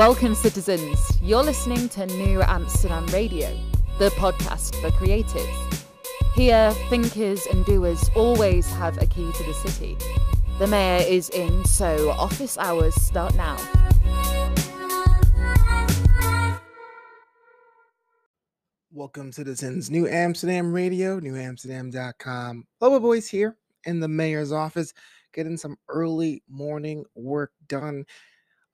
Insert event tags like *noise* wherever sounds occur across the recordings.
Welcome, citizens. You're listening to New Amsterdam Radio, the podcast for creatives. Here, thinkers and doers always have a key to the city. The mayor is in, so office hours start now. Welcome, citizens. New Amsterdam Radio, newamsterdam.com. Lobo Boys here in the mayor's office, getting some early morning work done.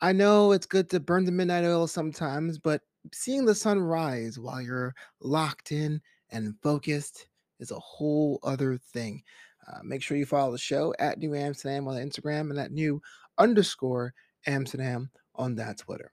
I know it's good to burn the midnight oil sometimes, but seeing the sun rise while you're locked in and focused is a whole other thing. Uh, make sure you follow the show at New Amsterdam on Instagram and at New underscore Amsterdam on that Twitter.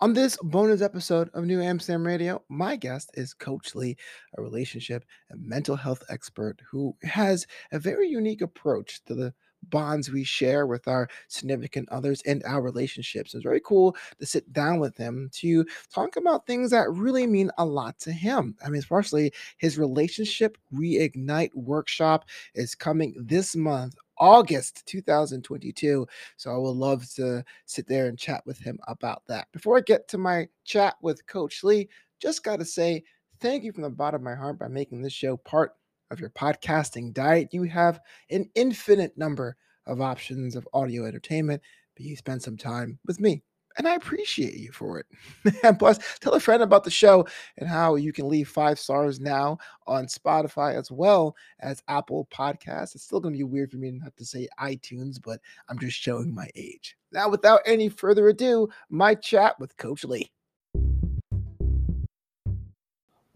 On this bonus episode of New Amsterdam Radio, my guest is Coach Lee, a relationship and mental health expert who has a very unique approach to the bonds we share with our significant others and our relationships. It's very cool to sit down with him to talk about things that really mean a lot to him. I mean, especially his relationship reignite workshop is coming this month August 2022. So I would love to sit there and chat with him about that. Before I get to my chat with Coach Lee, just got to say thank you from the bottom of my heart by making this show part of your podcasting diet. You have an infinite number of options of audio entertainment, but you spend some time with me. And I appreciate you for it. *laughs* and plus, tell a friend about the show and how you can leave five stars now on Spotify as well as Apple Podcasts. It's still going to be weird for me not to say iTunes, but I'm just showing my age. Now, without any further ado, my chat with Coach Lee.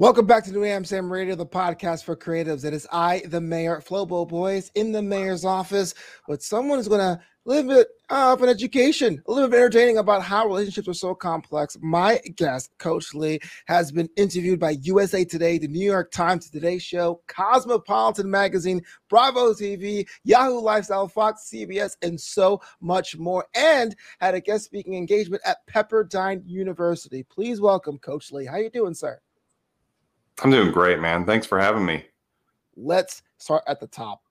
Welcome back to New Amsterdam Radio, the podcast for creatives. It is I, the mayor, Flobo Boys, in the mayor's office with someone who's going to a little bit of an education, a little bit entertaining about how relationships are so complex. My guest, Coach Lee, has been interviewed by USA Today, the New York Times, Today Show, Cosmopolitan Magazine, Bravo TV, Yahoo Lifestyle, Fox, CBS, and so much more, and had a guest speaking engagement at Pepperdine University. Please welcome Coach Lee. How you doing, sir? I'm doing great, man. Thanks for having me. Let's start at the top.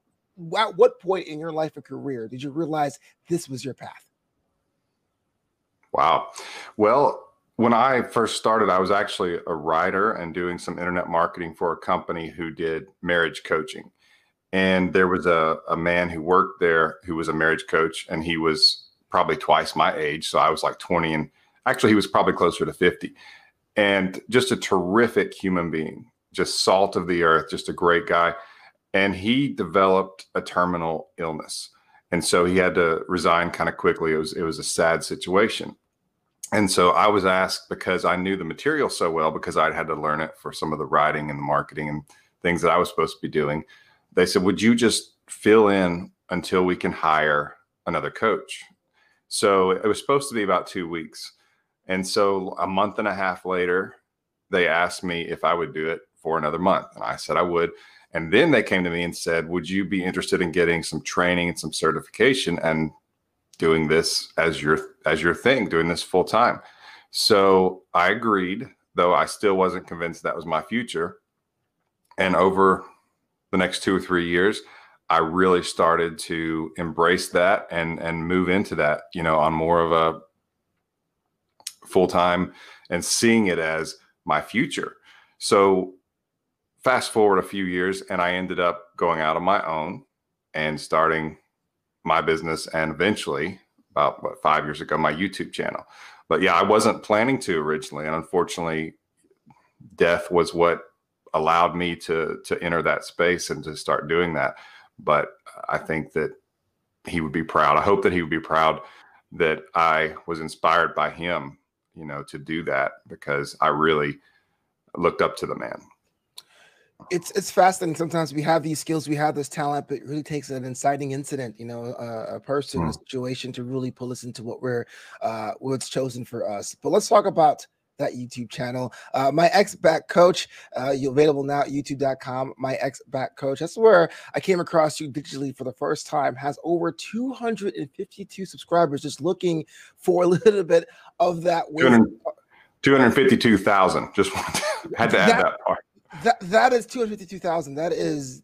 At what point in your life and career did you realize this was your path? Wow. Well, when I first started, I was actually a writer and doing some internet marketing for a company who did marriage coaching. And there was a, a man who worked there who was a marriage coach, and he was probably twice my age. So I was like 20, and actually, he was probably closer to 50 and just a terrific human being, just salt of the earth, just a great guy. And he developed a terminal illness. And so he had to resign kind of quickly. It was it was a sad situation. And so I was asked because I knew the material so well because I'd had to learn it for some of the writing and the marketing and things that I was supposed to be doing. They said, "Would you just fill in until we can hire another coach?" So it was supposed to be about 2 weeks. And so a month and a half later, they asked me if I would do it for another month. And I said I would. And then they came to me and said, Would you be interested in getting some training and some certification and doing this as your as your thing, doing this full time? So I agreed, though I still wasn't convinced that was my future. And over the next two or three years, I really started to embrace that and and move into that, you know, on more of a full time and seeing it as my future. So fast forward a few years and I ended up going out on my own and starting my business and eventually about what 5 years ago my YouTube channel. But yeah, I wasn't planning to originally and unfortunately death was what allowed me to to enter that space and to start doing that. But I think that he would be proud. I hope that he would be proud that I was inspired by him you know, to do that because I really looked up to the man. It's it's fascinating. Sometimes we have these skills, we have this talent, but it really takes an inciting incident, you know, uh, a person, mm. a situation to really pull us into what we're uh, what's chosen for us. But let's talk about that YouTube channel. Uh, my ex back coach, uh, you available now at youtube.com. My ex back coach. That's where I came across you digitally for the first time. Has over 252 subscribers. Just looking for a *laughs* little bit of that. 252,000. Just *laughs* had to add that, that part. That that is 252,000. That is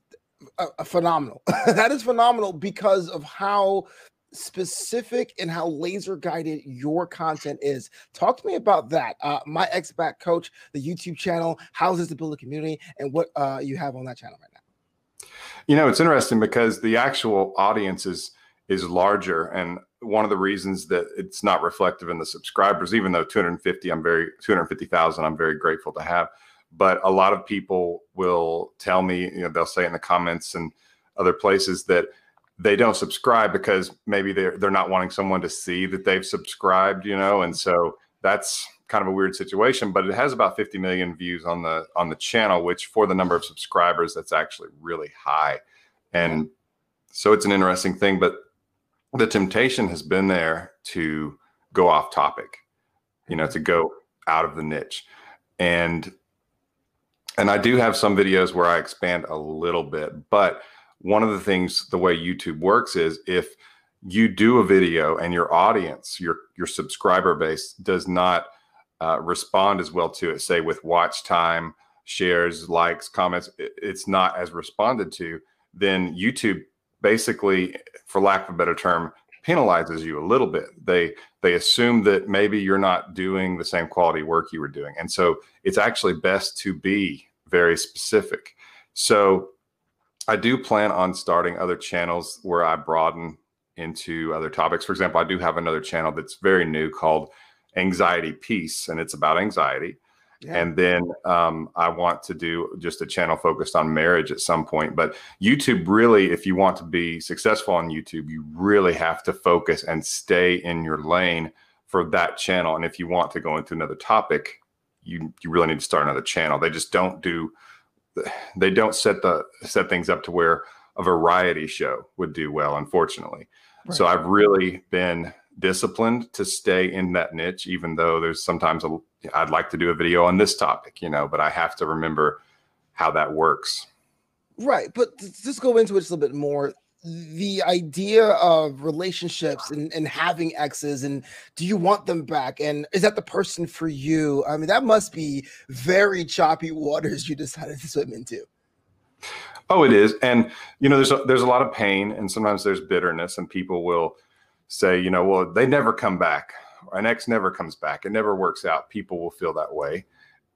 a, a phenomenal. *laughs* that is phenomenal because of how specific in how laser guided your content is. Talk to me about that. Uh, my back coach, the YouTube channel, houses build a community, and what uh, you have on that channel right now. You know, it's interesting because the actual audience is is larger, and one of the reasons that it's not reflective in the subscribers, even though 250, I'm very 250,000, I'm very grateful to have. But a lot of people will tell me, you know, they'll say in the comments and other places that they don't subscribe because maybe they're they're not wanting someone to see that they've subscribed, you know, and so that's kind of a weird situation. But it has about 50 million views on the on the channel, which for the number of subscribers, that's actually really high, and so it's an interesting thing. But the temptation has been there to go off topic, you know, to go out of the niche, and and I do have some videos where I expand a little bit, but one of the things the way YouTube works is if you do a video and your audience, your your subscriber base does not uh, respond as well to it, say with watch time, shares, likes, comments, it's not as responded to, then YouTube basically, for lack of a better term, penalizes you a little bit. They they assume that maybe you're not doing the same quality work you were doing. And so it's actually best to be very specific. So I do plan on starting other channels where I broaden into other topics. For example, I do have another channel that's very new called Anxiety Peace, and it's about anxiety. Yeah. And then um, I want to do just a channel focused on marriage at some point. But YouTube really, if you want to be successful on YouTube, you really have to focus and stay in your lane for that channel. And if you want to go into another topic, you you really need to start another channel. They just don't do they don't set the set things up to where a variety show would do well, unfortunately. Right. So I've really been disciplined to stay in that niche, even though there's sometimes a, I'd like to do a video on this topic, you know, but I have to remember how that works. Right. But just go into it just a little bit more the idea of relationships and, and having exes and do you want them back? And is that the person for you? I mean that must be very choppy waters you decided to swim into. Oh it is. And you know there's a, there's a lot of pain and sometimes there's bitterness and people will say you know well they never come back. An ex never comes back. It never works out. People will feel that way.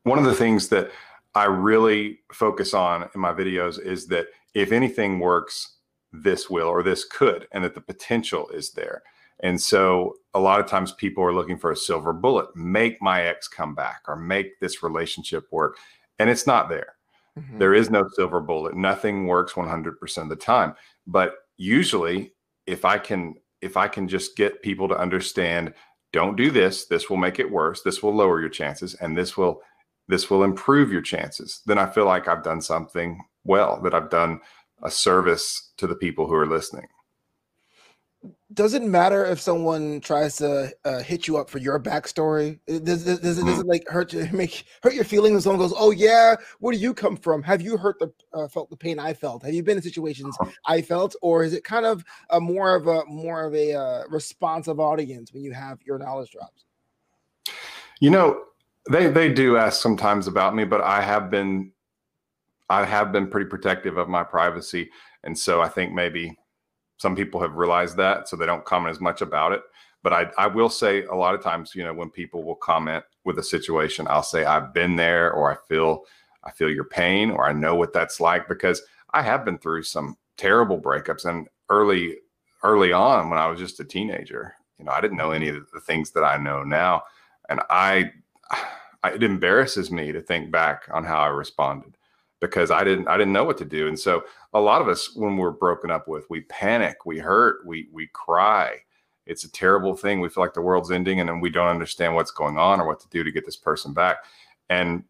One of the things that i really focus on in my videos is that if anything works this will or this could, and that the potential is there. And so a lot of times people are looking for a silver bullet, make my ex come back or make this relationship work. And it's not there. Mm-hmm. there is no silver bullet. Nothing works 100% of the time. But usually if I can if I can just get people to understand don't do this, this will make it worse, this will lower your chances and this will this will improve your chances. Then I feel like I've done something well, that I've done a service to the people who are listening. Does it matter if someone tries to uh, hit you up for your backstory? Does, does, does, it, does it like hurt you, *laughs* make hurt your feelings when someone goes, "Oh yeah, where do you come from? Have you hurt the uh, felt the pain I felt? Have you been in situations uh-huh. I felt?" Or is it kind of a more of a more of a uh, responsive audience when you have your knowledge drops? You know, they they do ask sometimes about me, but I have been I have been pretty protective of my privacy. And so I think maybe some people have realized that, so they don't comment as much about it. But I, I will say a lot of times, you know, when people will comment with a situation, I'll say I've been there, or I feel I feel your pain, or I know what that's like because I have been through some terrible breakups and early early on when I was just a teenager. You know, I didn't know any of the things that I know now, and I, *sighs* it embarrasses me to think back on how I responded because I didn't I didn't know what to do. And so a lot of us when we're broken up with, we panic, we hurt, we we cry. It's a terrible thing. We feel like the world's ending and then we don't understand what's going on or what to do to get this person back. And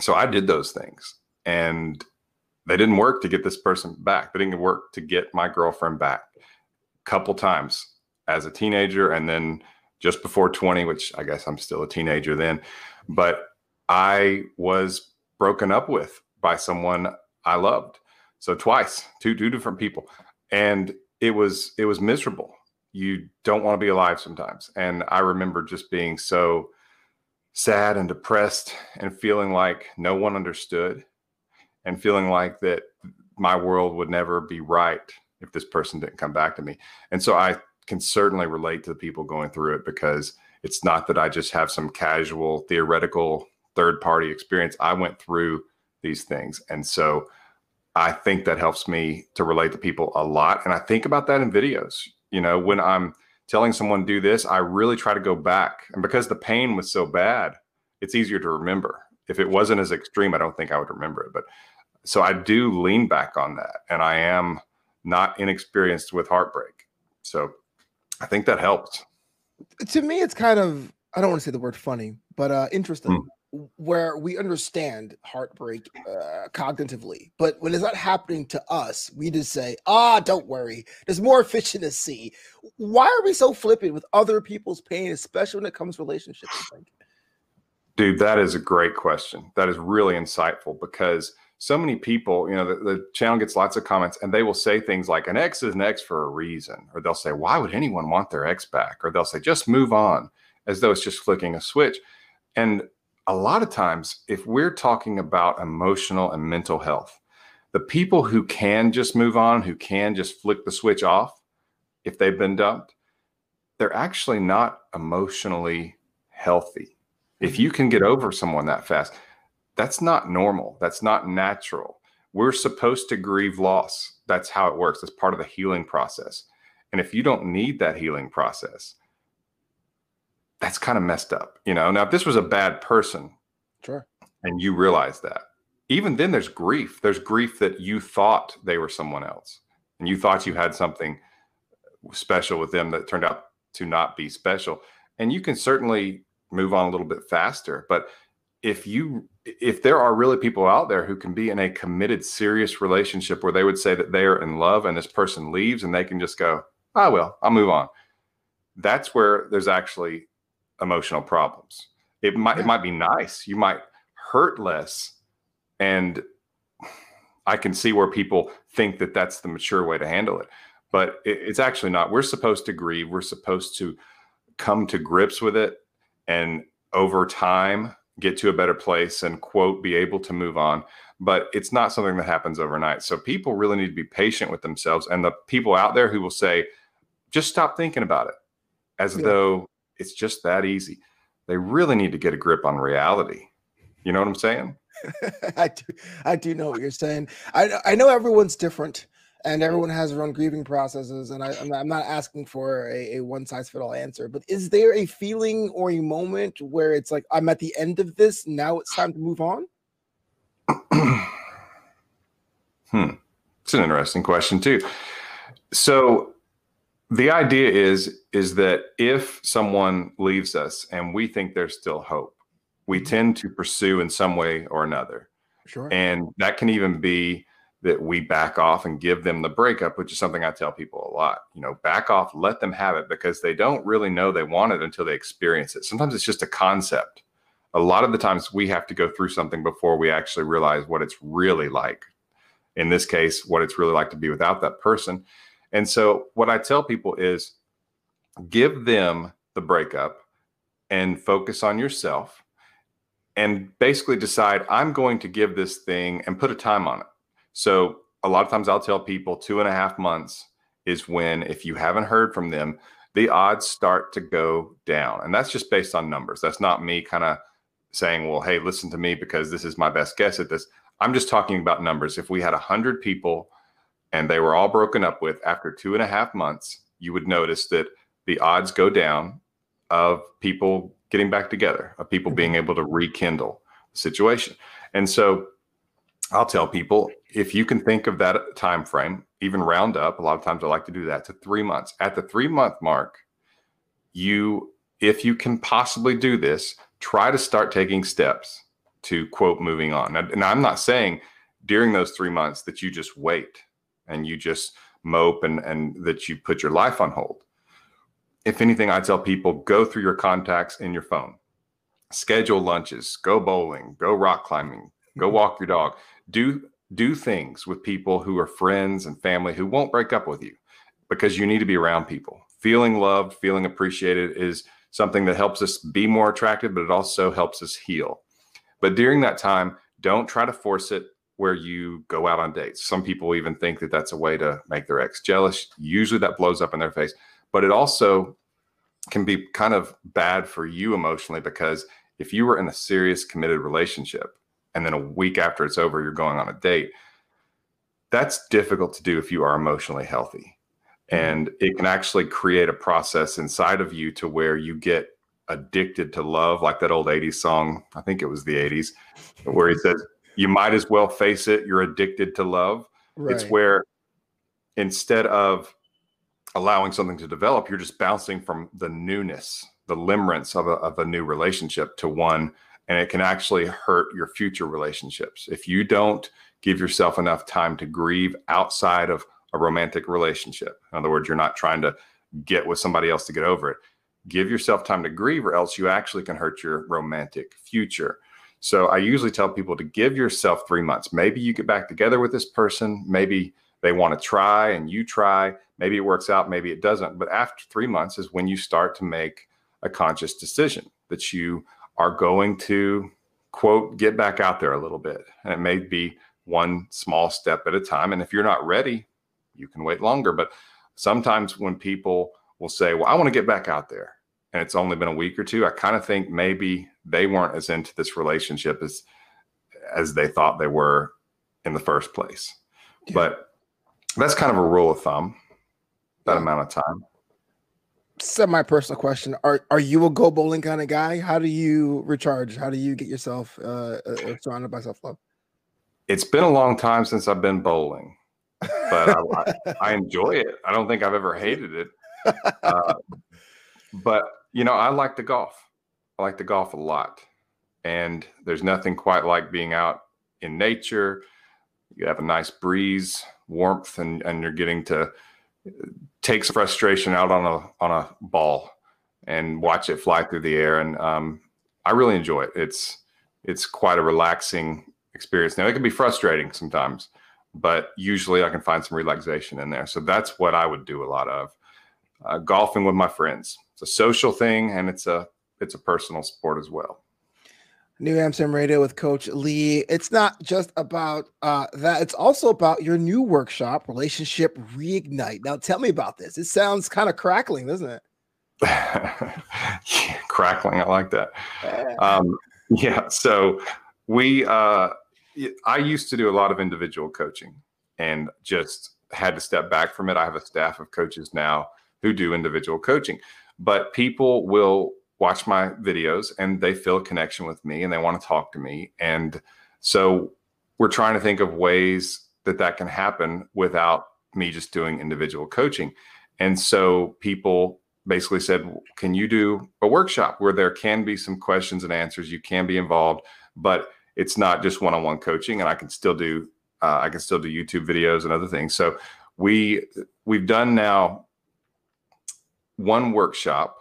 so I did those things and they didn't work to get this person back. They didn't work to get my girlfriend back. A couple times as a teenager and then just before 20, which I guess I'm still a teenager then, but I was broken up with by someone I loved. So twice, two two different people, and it was it was miserable. You don't want to be alive sometimes, and I remember just being so sad and depressed and feeling like no one understood, and feeling like that my world would never be right if this person didn't come back to me. And so I can certainly relate to the people going through it because it's not that I just have some casual theoretical third party experience. I went through these things. And so I think that helps me to relate to people a lot. And I think about that in videos. You know, when I'm telling someone do this, I really try to go back. And because the pain was so bad, it's easier to remember. If it wasn't as extreme, I don't think I would remember it. But so I do lean back on that. And I am not inexperienced with heartbreak. So I think that helps. To me, it's kind of, I don't want to say the word funny, but uh, interesting. Mm where we understand heartbreak uh, cognitively, but when it's not happening to us, we just say, "Ah, don't worry. There's more fish in the sea." Why are we so flippant with other people's pain, especially when it comes to relationships? Dude, that is a great question. That is really insightful because so many people, you know, the, the channel gets lots of comments and they will say things like, an ex is an ex for a reason. Or they'll say, why would anyone want their ex back? Or they'll say, just move on, as though it's just flicking a switch. And a lot of times, if we're talking about emotional and mental health, the people who can just move on, who can just flick the switch off if they've been dumped, they're actually not emotionally healthy. If mm-hmm. you can get over someone that fast, that's not normal. That's not natural. We're supposed to grieve loss. That's how it works. That's part of the healing process. And if you don't need that healing process, that's kind of messed up, you know. Now, if this was a bad person, sure, and you realize that, even then, there's grief. There's grief that you thought they were someone else, and you thought you had something special with them that turned out to not be special. And you can certainly move on a little bit faster, but if you if there are really people out there who can be in a committed serious relationship where they would say that they are in love and this person leaves and they can just go ah, i oh, will i'll move on that's where there's actually emotional problems. It might it might be nice. You might hurt less, and I can see where people think that that's the mature way to handle it, but it, it's actually not. We're supposed to grieve. We're supposed to come to grips with it, and over time get to a better place and quote be able to move on but it's not something that happens overnight so people really need to be patient with themselves and the people out there who will say just stop thinking about it as yeah. though it's just that easy. They really need to get a grip on reality. You know what I'm saying? *laughs* I do. I do know what you're saying. I I know everyone's different, and everyone has their own grieving processes. And I, am not, not asking for a, a one size fit all answer. But is there a feeling or a moment where it's like I'm at the end of this? Now it's time to move on. *clears throat* hmm. It's an interesting question too. So the idea is is that if someone leaves us and we think there's still hope we mm-hmm. tend to pursue in some way or another. Sure. And that can even be that we back off and give them the breakup which is something i tell people a lot you know back off let them have it because they don't really know they want it until they experience it. Sometimes it's just a concept. A lot of the times we have to go through something before we actually realize what it's really like. In this case what it's really like to be without that person and so what I tell people is give them the breakup and focus on yourself and basically decide I'm going to give this thing and put a time on it. So a lot of times I'll tell people two and a half months is when if you haven't heard from them, the odds start to go down. And that's just based on numbers. That's not me kind of saying, well, hey, listen to me because this is my best guess at this. I'm just talking about numbers. If we had 100 people and they were all broken up with after two and a half months, you would notice that the odds go down of people getting back together, of people being mm-hmm. able to rekindle the situation. And so I'll tell people if you can think of that time frame, even round up, a lot of times I like to do that to three months. At the three month mark, you, if you can possibly do this, try to start taking steps to quote moving on. And I'm not saying during those three months that you just wait and you just mope and, and that you put your life on hold. If anything, I tell people go through your contacts in your phone, schedule lunches, go bowling, go rock climbing, go mm-hmm. walk your dog, do do things with people who are friends and family who won't break up with you because you need to be around people. Feeling loved, feeling appreciated is something that helps us be more attractive, but it also helps us heal. But during that time, don't try to force it where you go out on dates. Some people even think that that's a way to make their ex jealous. Usually that blows up in their face. but it also can be kind of bad for you emotionally because if you were in a serious committed relationship and then a week after it's over you're going on a date that's difficult to do if you are emotionally healthy mm-hmm. and it can actually create a process inside of you to where you get addicted to love like that old 80s song i think it was the 80s where he says you might as well face it. You're addicted to love. Right. it's where instead of allowing something to develop you're just bouncing from the newness the limerence of a, of a new relationship to one and it can actually hurt your future relationships. If you don't give yourself enough time to grieve outside of a romantic relationship in other words you're not trying to get with somebody else to get over it give yourself time to grieve or else you actually can hurt your romantic future so i usually tell people to give yourself three months. Maybe you get back together with this person. Maybe they want to try and you try. Maybe it works out maybe it doesn't. But after three months is when you start to make a conscious decision that you are going to quote get back out there a little bit. And it may be one small step at a time. And if you're not ready you can wait longer. But sometimes when people will say well i want to get back out there and it's only been a week or two i kind of think maybe they weren't as into this relationship as as they thought they were in the first place yeah. but that's kind of a rule of thumb that yeah. amount of time semi personal question. Are are you a go bowling kind of guy? How do you recharge? How do you get yourself uh, uh, uh surrounded by self love? It's been a long time since I've been bowling, but I, I, I, *laughs* enjoy it. I don't think I've ever hated it. Uh, but you know, I like to golf. I like to golf a lot, and there's nothing quite like being out in nature. You have a nice breeze, warmth, and and you're getting to takes frustration out on a on a ball and watch it fly through the air. And um, I really enjoy it. It's it's quite a relaxing experience. Now it can be frustrating sometimes, but usually I can find some relaxation in there. So that's what I would do a lot of. Uh, golfing with my friends. It's a social thing and it's a it's a personal sport as well. New Amsterdam Radio with Coach Lee. It's not just about uh, that, it's also about your new workshop, Relationship Reignite. Now, tell me about this. It sounds kind of crackling, doesn't it? *laughs* yeah, crackling. I like that. Um, yeah. So, we, uh, I used to do a lot of individual coaching and just had to step back from it. I have a staff of coaches now who do individual coaching, but people will watch my videos and they feel a connection with me and they want to talk to me. And so we're trying to think of ways that that can happen without me just doing individual coaching. And so people basically said, Can you do a workshop where there can be some questions and answers? You can be involved, but it's not just one on one coaching. And I can still do. Uh, I can still do YouTube videos and other things. So we we've done now one workshop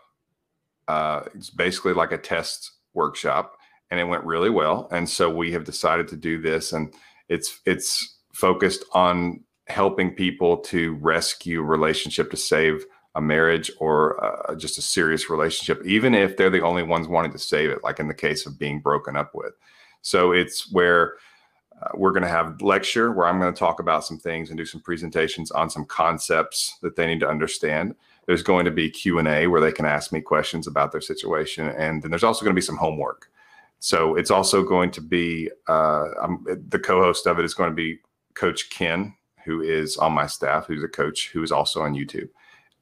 uh, it's basically like a test workshop, and it went really well. And so we have decided to do this, and it's it's focused on helping people to rescue relationship to save a marriage or uh, just a serious relationship, even if they're the only ones wanting to save it, like in the case of being broken up with. So it's where uh, we're going to have lecture where I'm going to talk about some things and do some presentations on some concepts that they need to understand. There's going to be Q and A where they can ask me questions about their situation, and then there's also going to be some homework. So it's also going to be uh, the co-host of it is going to be Coach Ken, who is on my staff, who's a coach who is also on YouTube.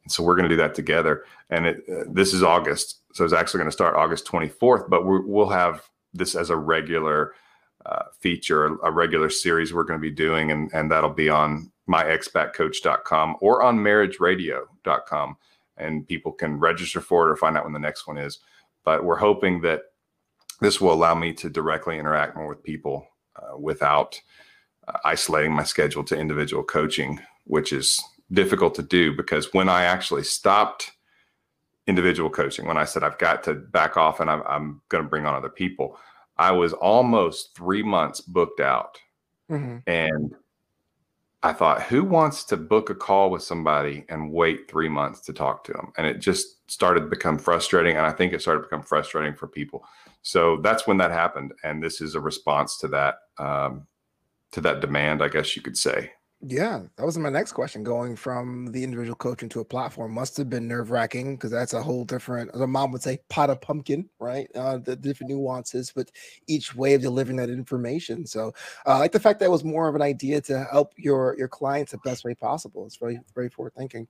And so we're going to do that together. And it, uh, this is August, so it's actually going to start August 24th. But we will have this as a regular uh, feature, a regular series we're going to be doing, and and that'll be on myexbackcoach.com or on marriageradio.com. And people can register for it or find out when the next one is. But we're hoping that this will allow me to directly interact more with people uh, without uh, isolating my schedule to individual coaching, which is difficult to do because when I actually stopped individual coaching, when I said I've got to back off and I'm, I'm going to bring on other people, I was almost three months booked out. Mm-hmm. And I thought, who wants to book a call with somebody and wait three months to talk to them? And it just started to become frustrating. And I think it started to become frustrating for people. So that's when that happened. And this is a response to that, um, to that demand, I guess you could say. Yeah, that was my next question. Going from the individual coaching to a platform must have been nerve wracking because that's a whole different, as a mom would say, pot of pumpkin, right? Uh, the different nuances with each way of delivering that information. So, uh, I like the fact that it was more of an idea to help your your clients the best way possible. It's very very forward thinking.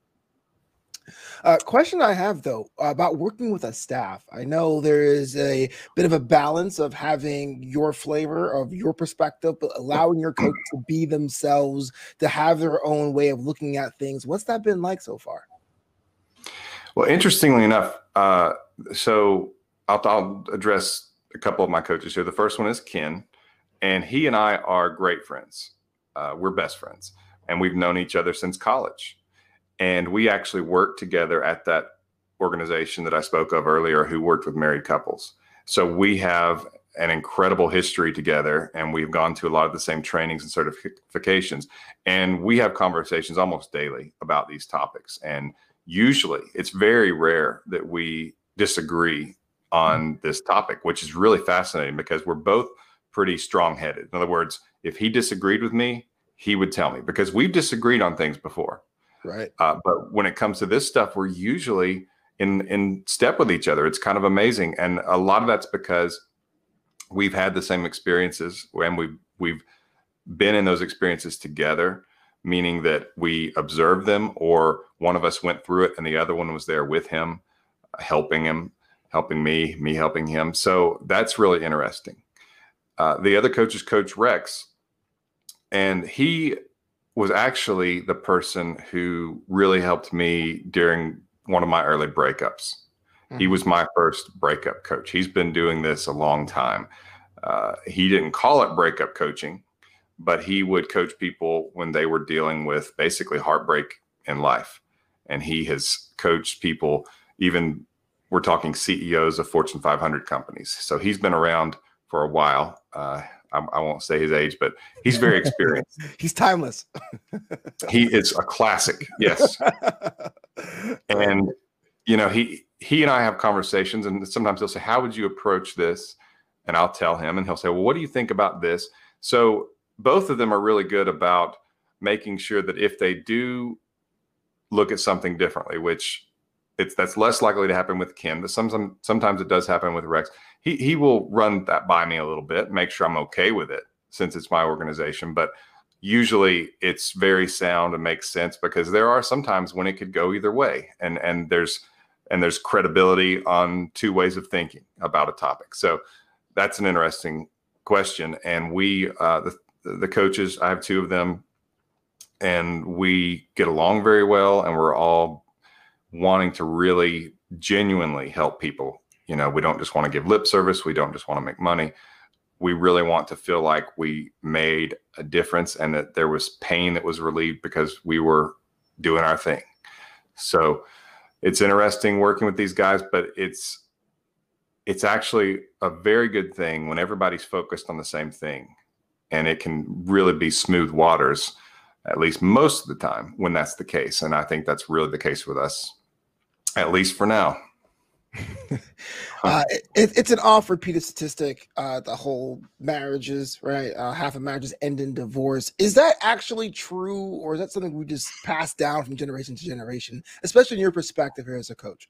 Uh, question I have though about working with a staff. I know there is a bit of a balance of having your flavor of your perspective, but allowing your coach to be themselves, to have their own way of looking at things. What's that been like so far? Well, interestingly enough, uh, so I'll, I'll address a couple of my coaches here. The first one is Ken, and he and I are great friends. Uh, we're best friends, and we've known each other since college and we actually worked together at that organization that I spoke of earlier, who worked with married couples. So we have an incredible history together, and we've gone to a lot of the same trainings and certifications. And we have conversations almost daily about these topics. And usually, it's very rare that we disagree on this topic, which is really fascinating because we're both pretty strong headed. In other words, if he disagreed with me, he would tell me because we've disagreed on things before. Right. Uh, but when it comes to this stuff, we're usually in in step with each other. It's kind of amazing, and a lot of that's because we've had the same experiences, and we've we've been in those experiences together. Meaning that we observed them, or one of us went through it, and the other one was there with him, helping him, helping me, me helping him. So that's really interesting. Uh, the other coach is Coach Rex, and he was actually the person who really helped me during one of my early breakups. Mm-hmm. He was my first breakup coach. He's been doing this a long time. Uh, he didn't call it breakup coaching, but he would coach people when they were dealing with basically heartbreak in life. And he has coached people, even we're talking CEOs of Fortune 500 companies. So he's been around for a while. Uh, I, I, won't say his age, but he's very experienced. *laughs* he's timeless. *laughs* he is a classic. Yes. *laughs* and you know, he he and I have conversations, and sometimes he'll say, "How would you approach this?" And I'll tell him, and he'll say, "Well, what do you think about this?" So both of them are really good about making sure that if they do look at something differently, which it's that's less likely to happen with Ken, but sometimes sometimes it does happen with Rex he he will run that by me a little bit, make sure I'm okay with it since it's my organization. But usually it's very sound and makes sense because there are sometimes when it could go either way, and and there's and there's credibility on two ways of thinking about a topic. So that's an interesting question. And we uh, the the coaches, I have two of them, and we get along very well, and we're all wanting to really genuinely help people you know, we don't just want to give lip service. We don't just want to make money. We really want to feel like we made a difference and that there was pain that was relieved because we were doing our thing. So it's interesting working with these guys, but it's it's actually a very good thing when everybody's focused on the same thing and it can really be smooth waters at least most of the time when that's the case and i think that's really the case with us at least for now uh, it, it's an oft repeated statistic. Uh, the whole marriages, right? Uh, half of marriages end in divorce. Is that actually true, or is that something we just pass down from generation to generation, especially in your perspective here as a coach?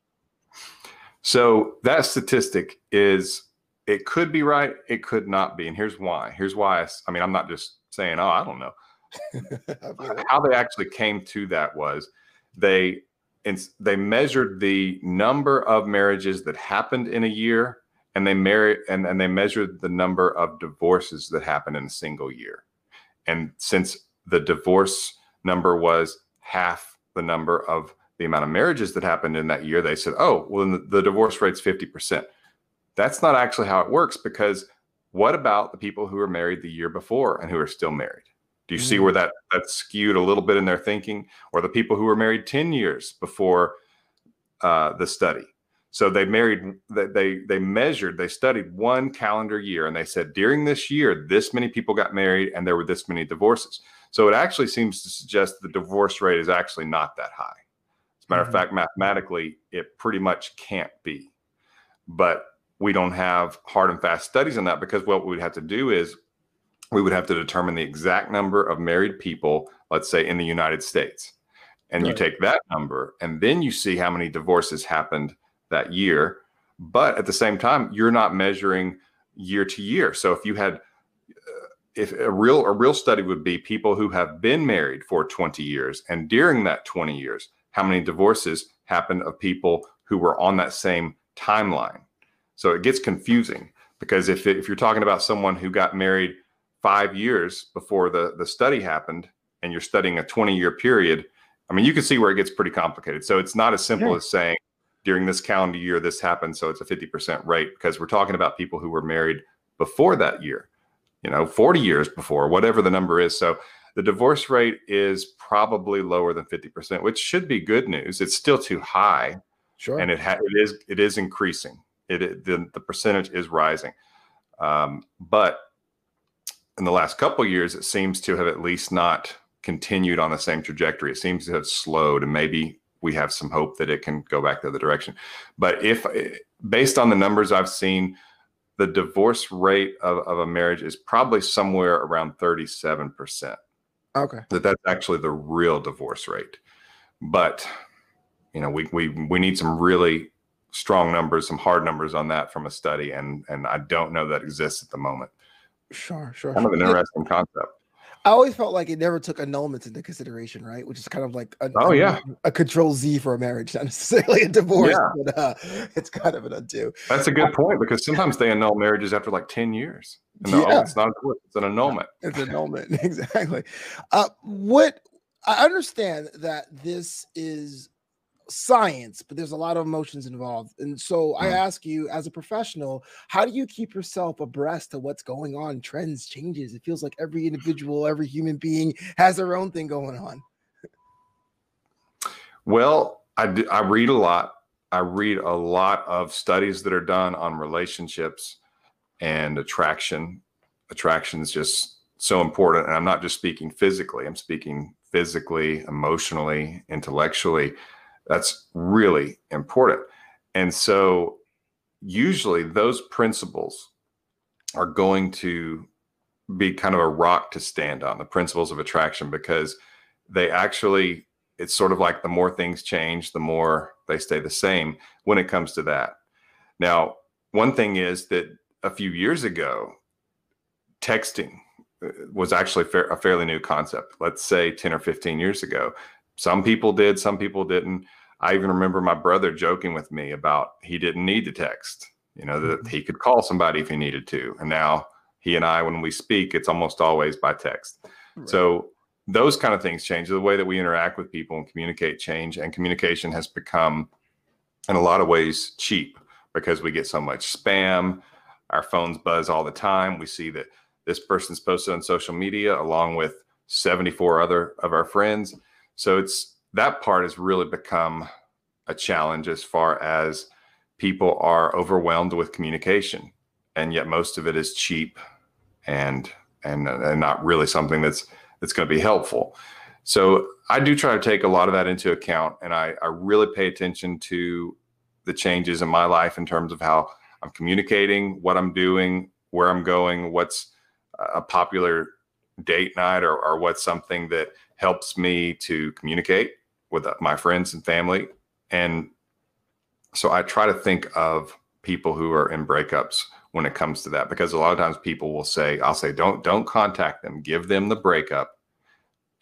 So that statistic is it could be right, it could not be, and here's why. Here's why. I, I mean, I'm not just saying, oh, I don't know. *laughs* How they actually came to that was they they measured the number of marriages that happened in a year and they married and, and they measured the number of divorces that happened in a single year. And since the divorce number was half the number of the amount of marriages that happened in that year they said oh well the, the divorce rate's 50% that's not actually how it works because what about the people who were married the year before and who are still married do you mm-hmm. see where that that's skewed a little bit in their thinking? Or the people who were married 10 years before uh, the study. So they married, they, they they measured, they studied one calendar year, and they said during this year, this many people got married, and there were this many divorces. So it actually seems to suggest the divorce rate is actually not that high. As a matter mm-hmm. of fact, mathematically, it pretty much can't be. But we don't have hard and fast studies on that because what we'd have to do is we would have to determine the exact number of married people, let's say in the United States. And right. you take that number and then you see how many divorces happened that year. But at the same time, you're not measuring year to year. So if you had uh, if a real a real study would be people who have been married for 20 years and during that 20 years how many divorces happened of people who were on that same timeline so it gets confusing because if, if you're talking about someone who got married five years before the, the study happened and you're studying a 20 year period, I mean, you can see where it gets pretty complicated. So it's not as simple yeah. as saying during this calendar year, this happened. So it's a 50% rate because we're talking about people who were married before that year, you know, 40 years before, whatever the number is. So the divorce rate is probably lower than 50%, which should be good news. It's still too high. Sure. And it, ha- it is it is increasing. It, it the, the percentage is rising. Um, but in the last couple years, it seems to have at least not continued on the same trajectory. It seems to have slowed, and maybe we have some hope that it can go back the other direction. But if, eh, based on the numbers I've seen, the divorce rate of, of a marriage is probably somewhere around 37%. Okay. That that's actually the real divorce rate. But, you know, we, we, we need some really strong numbers, some hard numbers on that from a study. And, and I don't know that exists at the moment. Sure, sure. Kind of an interesting concept. I always felt like it never took annulments into consideration, right? Which is kind of like a, oh yeah, a, a control Z for a marriage, *laughs* not necessarily a divorce, yeah. but uh, *laughs* it's kind of an undo. That's a good point because sometimes they annul marriages after like ten years. And yeah. oh, it's not a divorce; it's an annulment. It's an annulment, *laughs* exactly. Uh, what I understand that this is science, but there's a lot of emotions involved. And so I mm. ask you, as a professional, how do you keep yourself abreast to what's going on, trends, changes? It feels like every individual, every human being has their own thing going on. Well, I, do, I read a lot. I read a lot of studies that are done on relationships and attraction. Attraction is just so important. And I'm not just speaking physically, I'm speaking physically, emotionally, intellectually that's really important. And so, usually, those principles are going to be kind of a rock to stand on the principles of attraction because they actually, it's sort of like the more things change, the more they stay the same when it comes to that. Now, one thing is that a few years ago, texting uh, was actually a fairly new concept. Let's say 10 or 15 years ago. Some people did, some people didn't. I even remember my brother joking with me about he didn't need to text, you know, that mm-hmm. he could call somebody if he needed to. And now he and I, when we speak, it's almost always by text. Right. So those kind of things change. The way that we interact with people and communicate change, and communication has become, in a lot of ways, cheap because we get so much spam. Our phones buzz all the time. We see that this person's posted on social media along with 74 other of our friends. So it's that part has really become a challenge as far as people are overwhelmed with communication and yet most of it is cheap and and, and not really something that's that's going to be helpful. So i do try to take a lot of that into account and i, I really pay attention to the changes in my life in terms of how i'm communicating what i'm doing where i'm going what's a popular date night or, or what's something that helps me to communicate with uh, my friends and family. And so I try to think of people who are in breakups when it comes to that because a lot of times people will say I'll say don't don't contact them. Give them the breakup.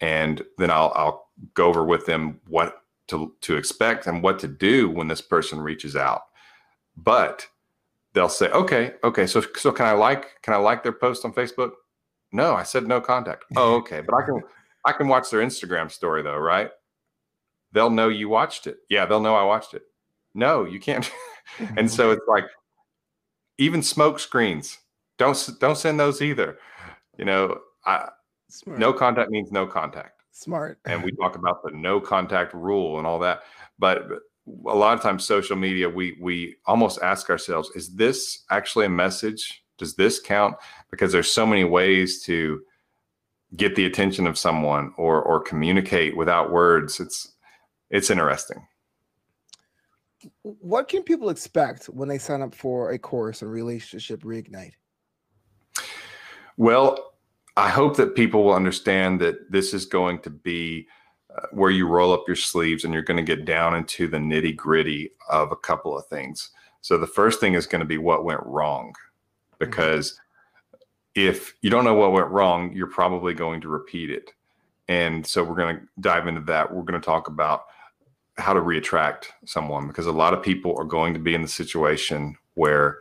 And then I'll I'll go over with them what to to expect and what to do when this person reaches out. But they'll say okay okay so so can I like can I like their post on Facebook? No I said no contact. Oh okay but I can I can watch their Instagram story though right they'll know you watched it. Yeah, they'll know I watched it. No, you can't. *laughs* and so mm-hmm. it's like even smoke screens. Don't don't send those either. You know, I, no contact means no contact. Smart. and we *laughs* talk about the no contact rule and all that. But, but a lot of times social media we we almost ask ourselves is this actually a message does this count because there's so many ways to get the attention of someone or or communicate without words it's it's interesting. What can people expect when they sign up for a course on relationship reignite? Well, I hope that people will understand that this is going to be uh, where you roll up your sleeves and you're going to get down into the nitty gritty of a couple of things. So the first thing is going to be what went wrong, mm-hmm. because mm-hmm. If you don't know what went wrong, you're probably going to repeat it. And so we're going to dive into that. We're going to talk about how to reattract someone because a lot of people are going to be in the situation where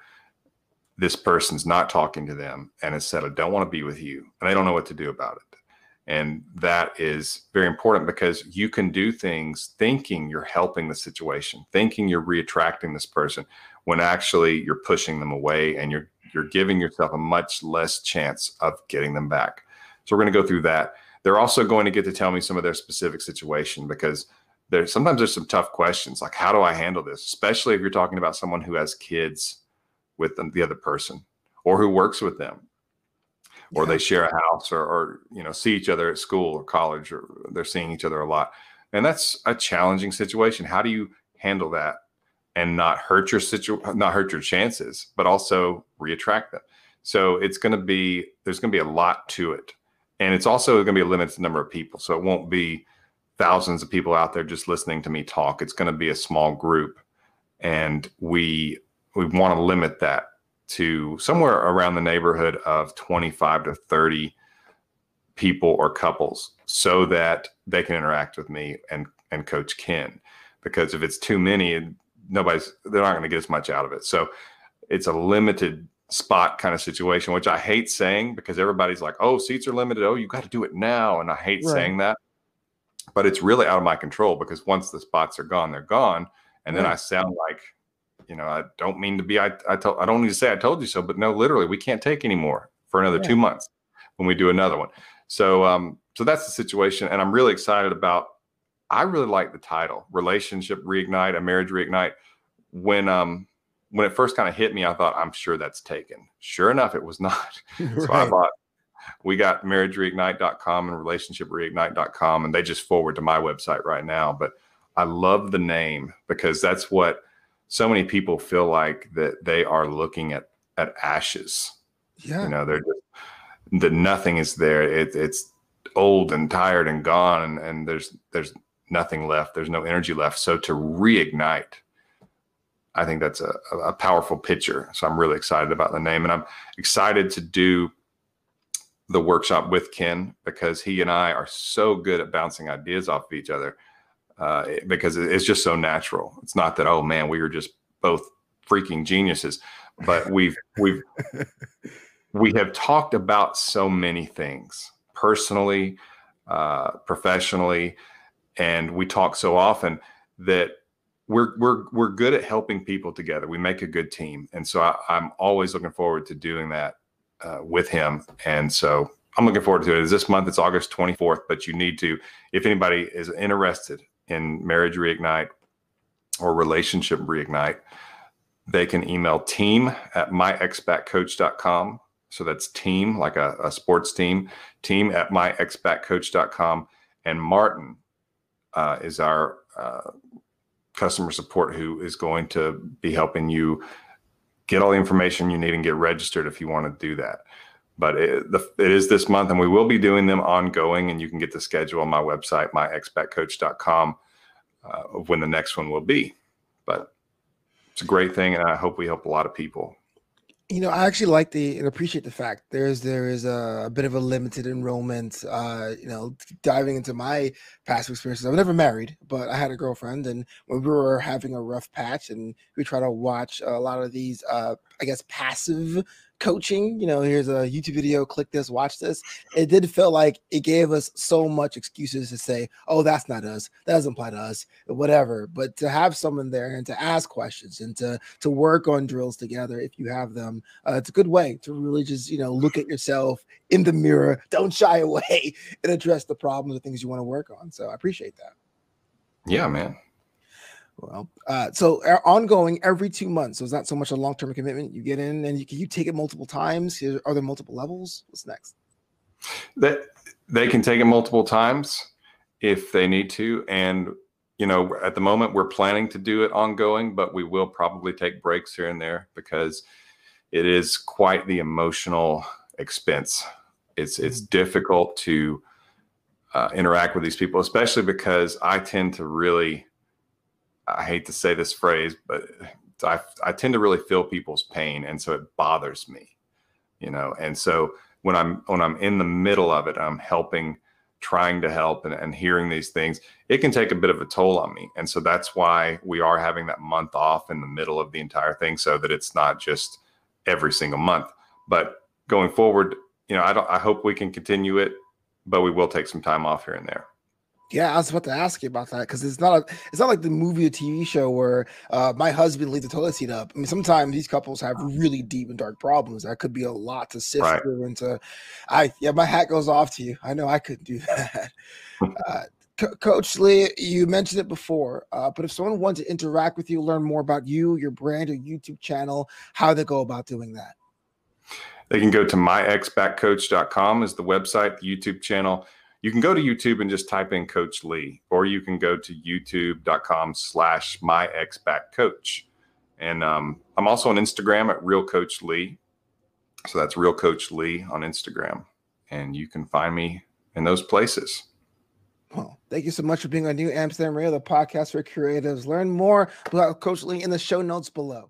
this person's not talking to them and has said, I don't want to be with you. And they don't know what to do about it. And that is very important because you can do things thinking you're helping the situation, thinking you're reattracting this person when actually you're pushing them away and you're you're giving yourself a much less chance of getting them back. So we're going to go through that. They're also going to get to tell me some of their specific situation because there's sometimes there's some tough questions like how do I handle this, especially if you're talking about someone who has kids with them, the other person or who works with them or yeah. they share a house or, or you know see each other at school or college or they're seeing each other a lot and that's a challenging situation how do you handle that and not hurt your situ not hurt your chances but also reattract them. So it's going to be there's going to be a lot to it. And it's also going to be a limited number of people. So it won't be thousands of people out there just listening to me talk. It's going to be a small group. And we we want to limit that to somewhere around the neighborhood of 25 to 30 people or couples so that they can interact with me and and coach ken. Because if it's too many nobody's they're not going to get as much out of it. So it's a limited spot kind of situation which i hate saying because everybody's like oh seats are limited oh you got to do it now and i hate right. saying that but it's really out of my control because once the spots are gone they're gone and then i sound like you know, I don't mean to be, I, I, told, I don't need to say I told you so, but no, literally, we can't take anymore for another yeah. two months when we do another one. So, um, so that's the situation. And I'm really excited about, I really like the title relationship reignite, a marriage reignite. When, um, when it first kind of hit me, I thought, I'm sure that's taken. Sure enough, it was not. right. *laughs* So I thought, we got marriagereignite.com and relationshipreignite.com, and they just forward to my website right now. But I love the name because that's what so many people feel like that they are looking at at ashes. Yeah. You know, they're just that nothing is there. It, it's old and tired and gone and, and there's there's nothing left. There's no energy left. So to reignite, I think that's a, a powerful picture. So I'm really excited about the name and I'm excited to do the workshop with Ken because he and I are so good at bouncing ideas off of each other uh, because it's just so natural. It's not that oh man, we are just both freaking geniuses, but *laughs* we've we've we have talked about so many things personally, uh, professionally, and we talk so often that we're we're we're good at helping people together. We make a good team, and so I, am always looking forward to doing that uh, with him. And so I'm looking forward to it. Is this month? It's August 24th, but you need to, if anybody is interested in Marriage Reignite or Relationship Reignite, they can email team at myexbackcoach.com. So that's team, like a, a sports team, team at myexbackcoach.com. And Martin uh, is our uh, customer support who is going to be helping you get all the information you need and get registered if you want to do that. But it, the, it is this month, and we will be doing them ongoing. And you can get the schedule on my website, myexbackcoach.com, uh, of when the next one will be. But it's a great thing, and I hope we help a lot of people. You know, I actually like the and appreciate the fact there's there is a, a bit of a limited enrollment. Uh, you know, diving into my past experiences, I've never married, but I had a girlfriend, and when we were having a rough patch, and we try to watch a lot of these, uh, I guess, passive coaching. You know, here's a YouTube video, click this, watch this. It did feel like it gave us so much excuses to say, oh, that's not us. That doesn't apply to us, whatever. But to have someone there and to ask questions and to to work on drills together if you have them, uh, it's a good way to really just, you know, look at yourself in the mirror, don't shy *laughs* away and address the problems or things you want to work on. So I appreciate that. Yeah, man. Well, uh, so uh, ongoing every two months. So it's not so much a long term commitment. You get in and you can you take it multiple times. Are there multiple levels? What's next? That they can take it multiple times if they need to. And you know, at the moment we're planning to do it ongoing, but we will probably take breaks here and there because it is quite the emotional expense It's it's difficult to uh, interact with these people, especially because I tend to really, I hate to say this phrase, but I, I tend to really feel people's pain. And so it bothers me, you know? And so when I'm, when I'm in the middle of it, I'm helping, trying to help and, and hearing these things, it can take a bit of a toll on me. And so that's why we are having that month off in the middle of the entire thing so that it's not just every single month. But going forward, you know, I don't, I hope we can continue it but we will take some time off here and there. Yeah, I was about to ask you about that because it's not a, it's not like the movie or TV show where uh, my husband leaves the toilet seat up. I mean, sometimes these couples have really deep and dark problems. That could be a lot to sift right. through. And to, I yeah, my hat goes off to you. I know I couldn't do *laughs* that. *laughs* uh, Co- Coach Lee, you mentioned it before, uh, but if someone wants to interact with you, learn more about you, your brand, your YouTube channel, how they go about doing that? They can go to myexbackcoach.com is the website, the YouTube channel. You can go to YouTube and just type in Coach Lee, or you can go to youtube.com slash myexbackcoach. And um, I'm also on Instagram at Real Coach Lee. So that's Real Coach Lee on Instagram. And you can find me in those places. Well, thank you so much for being on New Amsterdam Radio, the podcast for creatives. Learn more about Coach Lee in the show notes below.